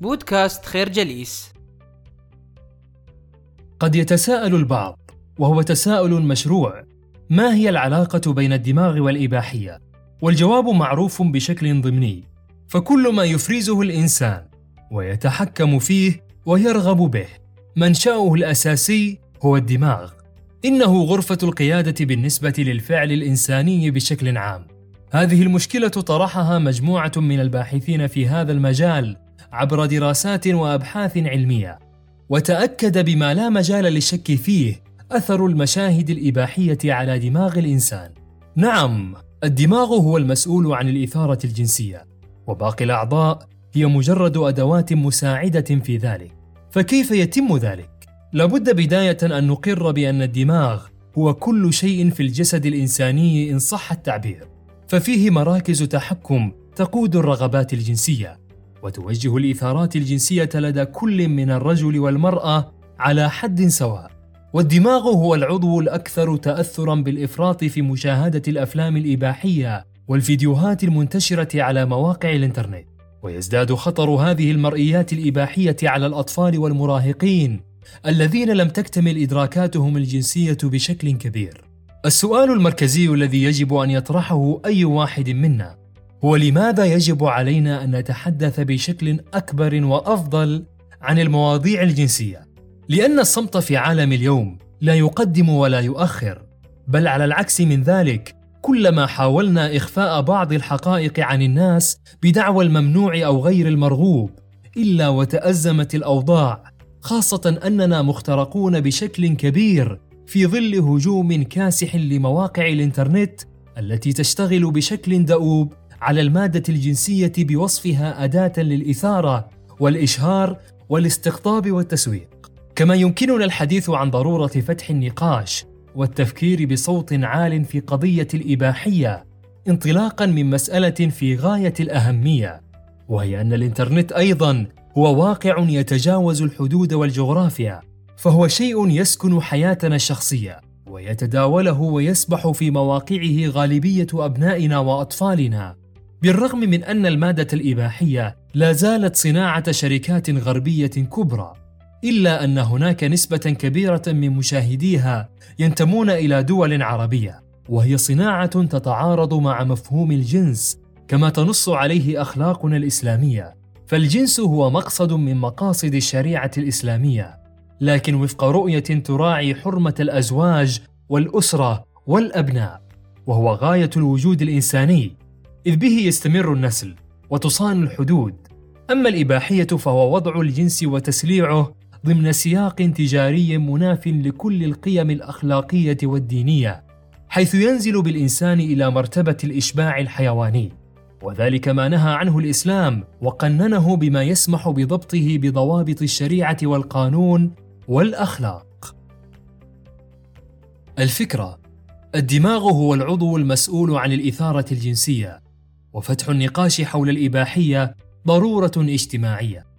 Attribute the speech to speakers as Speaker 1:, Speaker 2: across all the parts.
Speaker 1: بودكاست خير جليس.
Speaker 2: قد يتساءل البعض وهو تساؤل مشروع ما هي العلاقة بين الدماغ والإباحية؟ والجواب معروف بشكل ضمني فكل ما يفرزه الإنسان ويتحكم فيه ويرغب به منشأه الأساسي هو الدماغ. إنه غرفة القيادة بالنسبة للفعل الإنساني بشكل عام. هذه المشكلة طرحها مجموعة من الباحثين في هذا المجال عبر دراسات وأبحاث علمية وتأكد بما لا مجال للشك فيه أثر المشاهد الإباحية على دماغ الإنسان. نعم، الدماغ هو المسؤول عن الإثارة الجنسية، وباقي الأعضاء هي مجرد أدوات مساعدة في ذلك. فكيف يتم ذلك؟ لابد بداية أن نقر بأن الدماغ هو كل شيء في الجسد الإنساني إن صح التعبير، ففيه مراكز تحكم تقود الرغبات الجنسية، وتوجه الإثارات الجنسية لدى كل من الرجل والمرأة على حد سواء. والدماغ هو العضو الأكثر تأثرا بالإفراط في مشاهدة الأفلام الإباحية والفيديوهات المنتشرة على مواقع الإنترنت ويزداد خطر هذه المرئيات الإباحية على الأطفال والمراهقين الذين لم تكتمل إدراكاتهم الجنسية بشكل كبير السؤال المركزي الذي يجب أن يطرحه أي واحد منا هو لماذا يجب علينا أن نتحدث بشكل أكبر وأفضل عن المواضيع الجنسية؟ لأن الصمت في عالم اليوم لا يقدم ولا يؤخر، بل على العكس من ذلك، كلما حاولنا إخفاء بعض الحقائق عن الناس بدعوى الممنوع أو غير المرغوب، إلا وتأزمت الأوضاع، خاصة أننا مخترقون بشكل كبير في ظل هجوم كاسح لمواقع الإنترنت التي تشتغل بشكل دؤوب. على المادة الجنسية بوصفها أداة للإثارة والإشهار والاستقطاب والتسويق. كما يمكننا الحديث عن ضرورة فتح النقاش والتفكير بصوت عال في قضية الإباحية انطلاقا من مسألة في غاية الأهمية وهي أن الإنترنت أيضا هو واقع يتجاوز الحدود والجغرافيا فهو شيء يسكن حياتنا الشخصية ويتداوله ويسبح في مواقعه غالبية أبنائنا وأطفالنا بالرغم من أن المادة الإباحية لا زالت صناعة شركات غربية كبرى إلا أن هناك نسبة كبيرة من مشاهديها ينتمون إلى دول عربية وهي صناعة تتعارض مع مفهوم الجنس كما تنص عليه أخلاقنا الإسلامية. فالجنس هو مقصد من مقاصد الشريعة الإسلامية لكن وفق رؤية تراعي حرمة الأزواج والأسرة والأبناء وهو غاية الوجود الإنساني. إذ به يستمر النسل وتصان الحدود. أما الإباحية فهو وضع الجنس وتسليعه ضمن سياق تجاري مناف لكل القيم الأخلاقية والدينية حيث ينزل بالإنسان إلى مرتبة الإشباع الحيواني. وذلك ما نهى عنه الإسلام وقننه بما يسمح بضبطه بضوابط الشريعة والقانون والأخلاق. الفكرة الدماغ هو العضو المسؤول عن الإثارة الجنسية. وفتح النقاش حول الإباحية ضرورة اجتماعية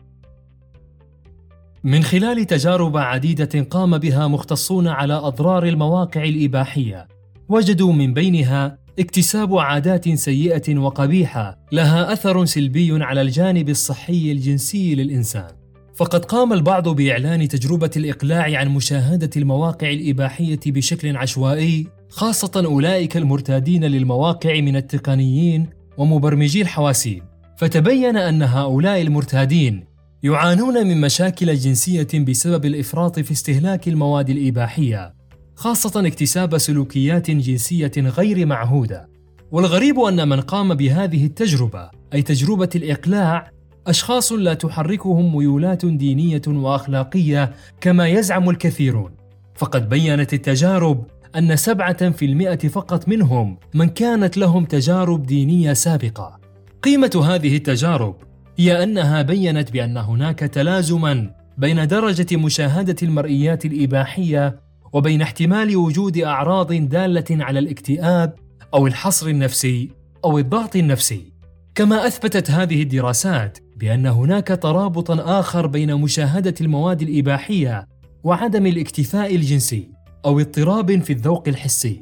Speaker 2: من خلال تجارب عديدة قام بها مختصون على أضرار المواقع الإباحية، وجدوا من بينها اكتساب عادات سيئة وقبيحة لها أثر سلبي على الجانب الصحي الجنسي للإنسان. فقد قام البعض بإعلان تجربة الإقلاع عن مشاهدة المواقع الإباحية بشكل عشوائي، خاصة أولئك المرتادين للمواقع من التقنيين ومبرمجي الحواسيب. فتبين أن هؤلاء المرتادين يعانون من مشاكل جنسية بسبب الإفراط في استهلاك المواد الإباحية، خاصة اكتساب سلوكيات جنسية غير معهودة. والغريب أن من قام بهذه التجربة، أي تجربة الإقلاع، أشخاص لا تحركهم ميولات دينية وأخلاقية كما يزعم الكثيرون. فقد بينت التجارب أن سبعة في المئة فقط منهم من كانت لهم تجارب دينية سابقة. قيمة هذه التجارب هي أنها بينت بأن هناك تلازما بين درجة مشاهدة المرئيات الإباحية وبين احتمال وجود أعراض دالة على الاكتئاب أو الحصر النفسي أو الضغط النفسي كما أثبتت هذه الدراسات بأن هناك ترابطا آخر بين مشاهدة المواد الإباحية وعدم الاكتفاء الجنسي أو اضطراب في الذوق الحسي.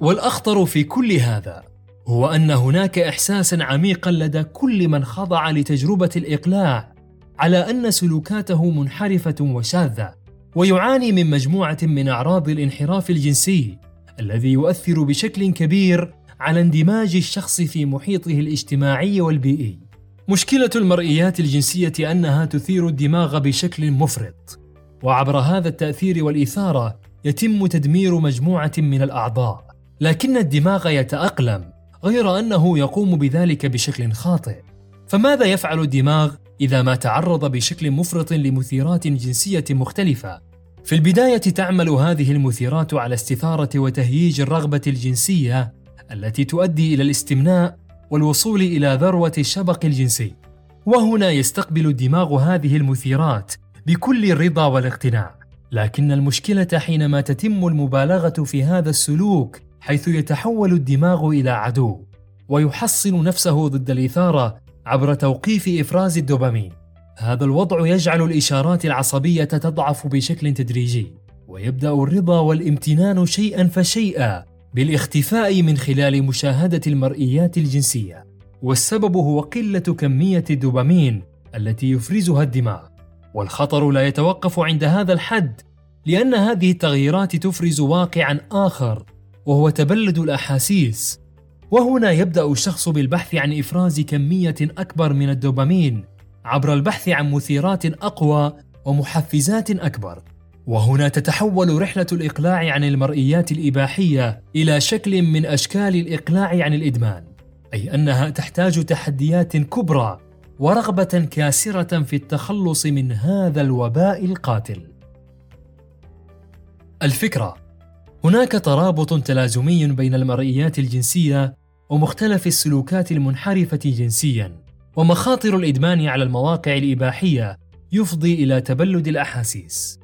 Speaker 2: والأخطر في كل هذا هو أن هناك احساسا عميقا لدى كل من خضع لتجربة الإقلاع على أن سلوكاته منحرفة وشاذة ويعاني من مجموعة من أعراض الانحراف الجنسي الذي يؤثر بشكل كبير على اندماج الشخص في محيطه الاجتماعي والبيئي. مشكلة المرئيات الجنسية أنها تثير الدماغ بشكل مفرط وعبر هذا التأثير والإثارة يتم تدمير مجموعة من الأعضاء لكن الدماغ يتأقلم غير أنه يقوم بذلك بشكل خاطئ. فماذا يفعل الدماغ إذا ما تعرض بشكل مفرط لمثيرات جنسية مختلفة؟ في البداية تعمل هذه المثيرات على استثارة وتهييج الرغبة الجنسية التي تؤدي إلى الاستمناء والوصول إلى ذروة الشبق الجنسي. وهنا يستقبل الدماغ هذه المثيرات بكل الرضا والاقتناع. لكن المشكلة حينما تتم المبالغة في هذا السلوك حيث يتحول الدماغ إلى عدو ويحصن نفسه ضد الإثارة عبر توقيف إفراز الدوبامين. هذا الوضع يجعل الإشارات العصبية تضعف بشكل تدريجي ويبدأ الرضا والامتنان شيئا فشيئا بالاختفاء من خلال مشاهدة المرئيات الجنسية. والسبب هو قلة كمية الدوبامين التي يفرزها الدماغ. والخطر لا يتوقف عند هذا الحد لأن هذه التغييرات تفرز واقعا آخر وهو تبلد الأحاسيس. وهنا يبدأ الشخص بالبحث عن إفراز كمية أكبر من الدوبامين عبر البحث عن مثيرات أقوى ومحفزات أكبر. وهنا تتحول رحلة الإقلاع عن المرئيات الإباحية إلى شكل من أشكال الإقلاع عن الإدمان أي أنها تحتاج تحديات كبرى ورغبة كاسرة في التخلص من هذا الوباء القاتل. الفكرة هناك ترابط تلازمي بين المرئيات الجنسية ومختلف السلوكات المنحرفة جنسيا ومخاطر الإدمان على المواقع الإباحية يفضي إلى تبلد الأحاسيس.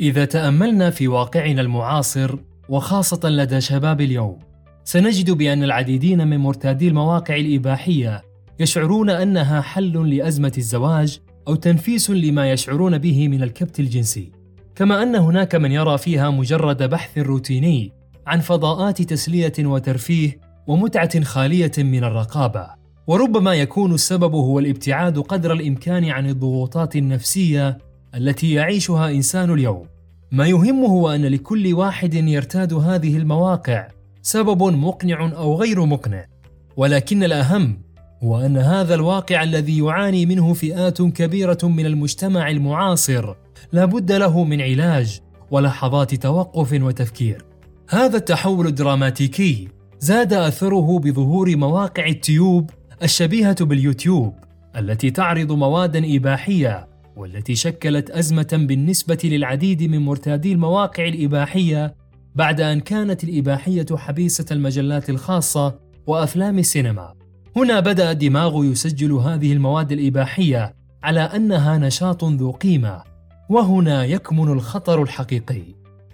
Speaker 2: إذا تأملنا في واقعنا المعاصر وخاصة لدى شباب اليوم سنجد بأن العديدين من مرتادي المواقع الإباحية يشعرون أنها حل لأزمة الزواج أو تنفيس لما يشعرون به من الكبت الجنسي. كما أن هناك من يرى فيها مجرد بحث روتيني عن فضاءات تسلية وترفيه ومتعة خالية من الرقابة. وربما يكون السبب هو الابتعاد قدر الإمكان عن الضغوطات النفسية التي يعيشها إنسان اليوم. ما يهم هو أن لكل واحد يرتاد هذه المواقع سبب مقنع أو غير مقنع. ولكن الأهم هو ان هذا الواقع الذي يعاني منه فئات كبيرة من المجتمع المعاصر لا بد له من علاج ولحظات توقف وتفكير. هذا التحول الدراماتيكي زاد أثره بظهور مواقع التيوب الشبيهة باليوتيوب التي تعرض موادا إباحية والتي شكلت أزمة بالنسبة للعديد من مرتادي المواقع الإباحية بعد أن كانت الإباحية حبيسة المجلات الخاصة وأفلام السينما. هنا بدا الدماغ يسجل هذه المواد الإباحية على أنها نشاط ذو قيمة وهنا يكمن الخطر الحقيقي.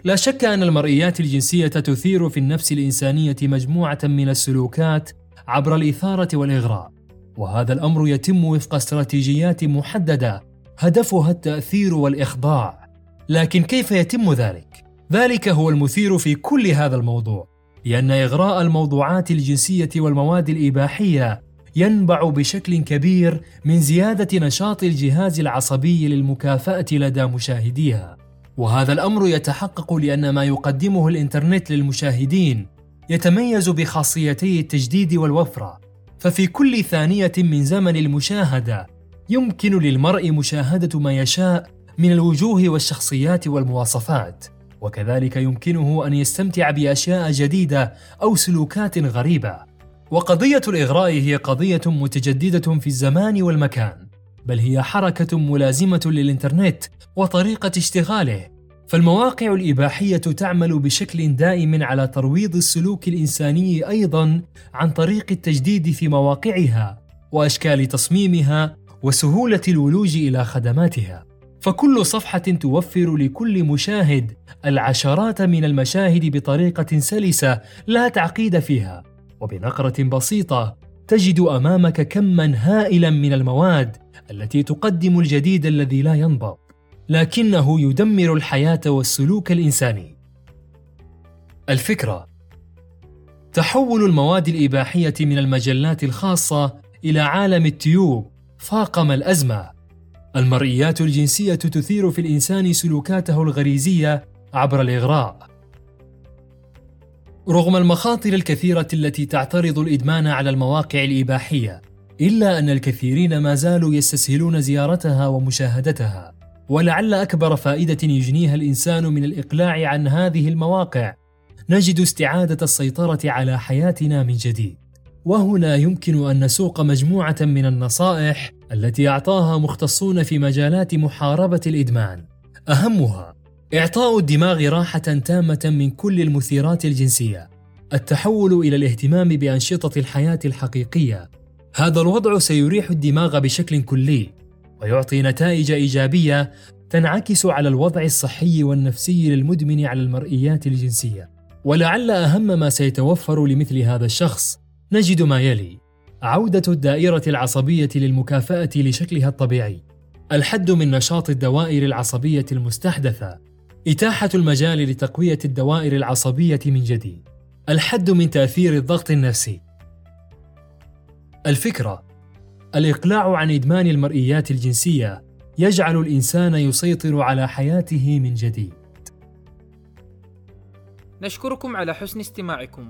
Speaker 2: لا شك أن المرئيات الجنسية تثير في النفس الإنسانية مجموعة من السلوكات عبر الإثارة والإغراء وهذا الأمر يتم وفق استراتيجيات محددة هدفها التأثير والإخضاع. لكن كيف يتم ذلك؟ ذلك هو المثير في كل هذا الموضوع. لأن إغراء الموضوعات الجنسية والمواد الإباحية ينبع بشكل كبير من زيادة نشاط الجهاز العصبي للمكافأة لدى مشاهديها. وهذا الأمر يتحقق لأن ما يقدمه الإنترنت للمشاهدين يتميز بخاصيتي التجديد والوفرة. ففي كل ثانية من زمن المشاهدة يمكن للمرء مشاهدة ما يشاء من الوجوه والشخصيات والمواصفات. وكذلك يمكنه أن يستمتع بأشياء جديدة أو سلوكات غريبة. وقضية الإغراء هي قضية متجددة في الزمان والمكان بل هي حركة ملازمة للإنترنت وطريقة اشتغاله. فالمواقع الإباحية تعمل بشكل دائم على ترويض السلوك الإنساني أيضا عن طريق التجديد في مواقعها وأشكال تصميمها وسهولة الولوج إلى خدماتها. فكل صفحة توفر لكل مشاهد العشرات من المشاهد بطريقة سلسة لا تعقيد فيها. وبنقرة بسيطة تجد أمامك كما هائلا من المواد التي تقدم الجديد الذي لا ينضب لكنه يدمر الحياة والسلوك الإنساني. الفكرة تحول المواد الإباحية من المجلات الخاصة إلى عالم التيوب فاقم الأزمة. المرئيات الجنسية تثير في الإنسان سلوكاته الغريزية عبر الإغراء. رغم المخاطر الكثيرة التي تعترض الإدمان على المواقع الإباحية إلا أن الكثيرين ما زالوا يستسهلون زيارتها ومشاهدتها ولعل أكبر فائدة يجنيها الإنسان من الإقلاع عن هذه المواقع. نجد استعادة السيطرة على حياتنا من جديد. وهنا يمكن أن نسوق مجموعة من النصائح التي أعطاها مختصون في مجالات محاربة الإدمان. أهمها إعطاء الدماغ راحة تامة من كل المثيرات الجنسية. التحول إلى الاهتمام بأنشطة الحياة الحقيقية. هذا الوضع سيريح الدماغ بشكل كلي ويعطي نتائج إيجابية تنعكس على الوضع الصحي والنفسي للمدمن على المرئيات الجنسية. ولعل أهم ما سيتوفر لمثل هذا الشخص نجد ما يلي. عودة الدائرة العصبية للمكافأة لشكلها الطبيعي. الحد من نشاط الدوائر العصبية المستحدثة. إتاحة المجال لتقوية الدوائر العصبية من جديد. الحد من تأثير الضغط النفسي. الفكرة. الإقلاع عن إدمان المرئيات الجنسية يجعل الإنسان يسيطر على حياته من جديد.
Speaker 1: نشكركم على حسن استماعكم.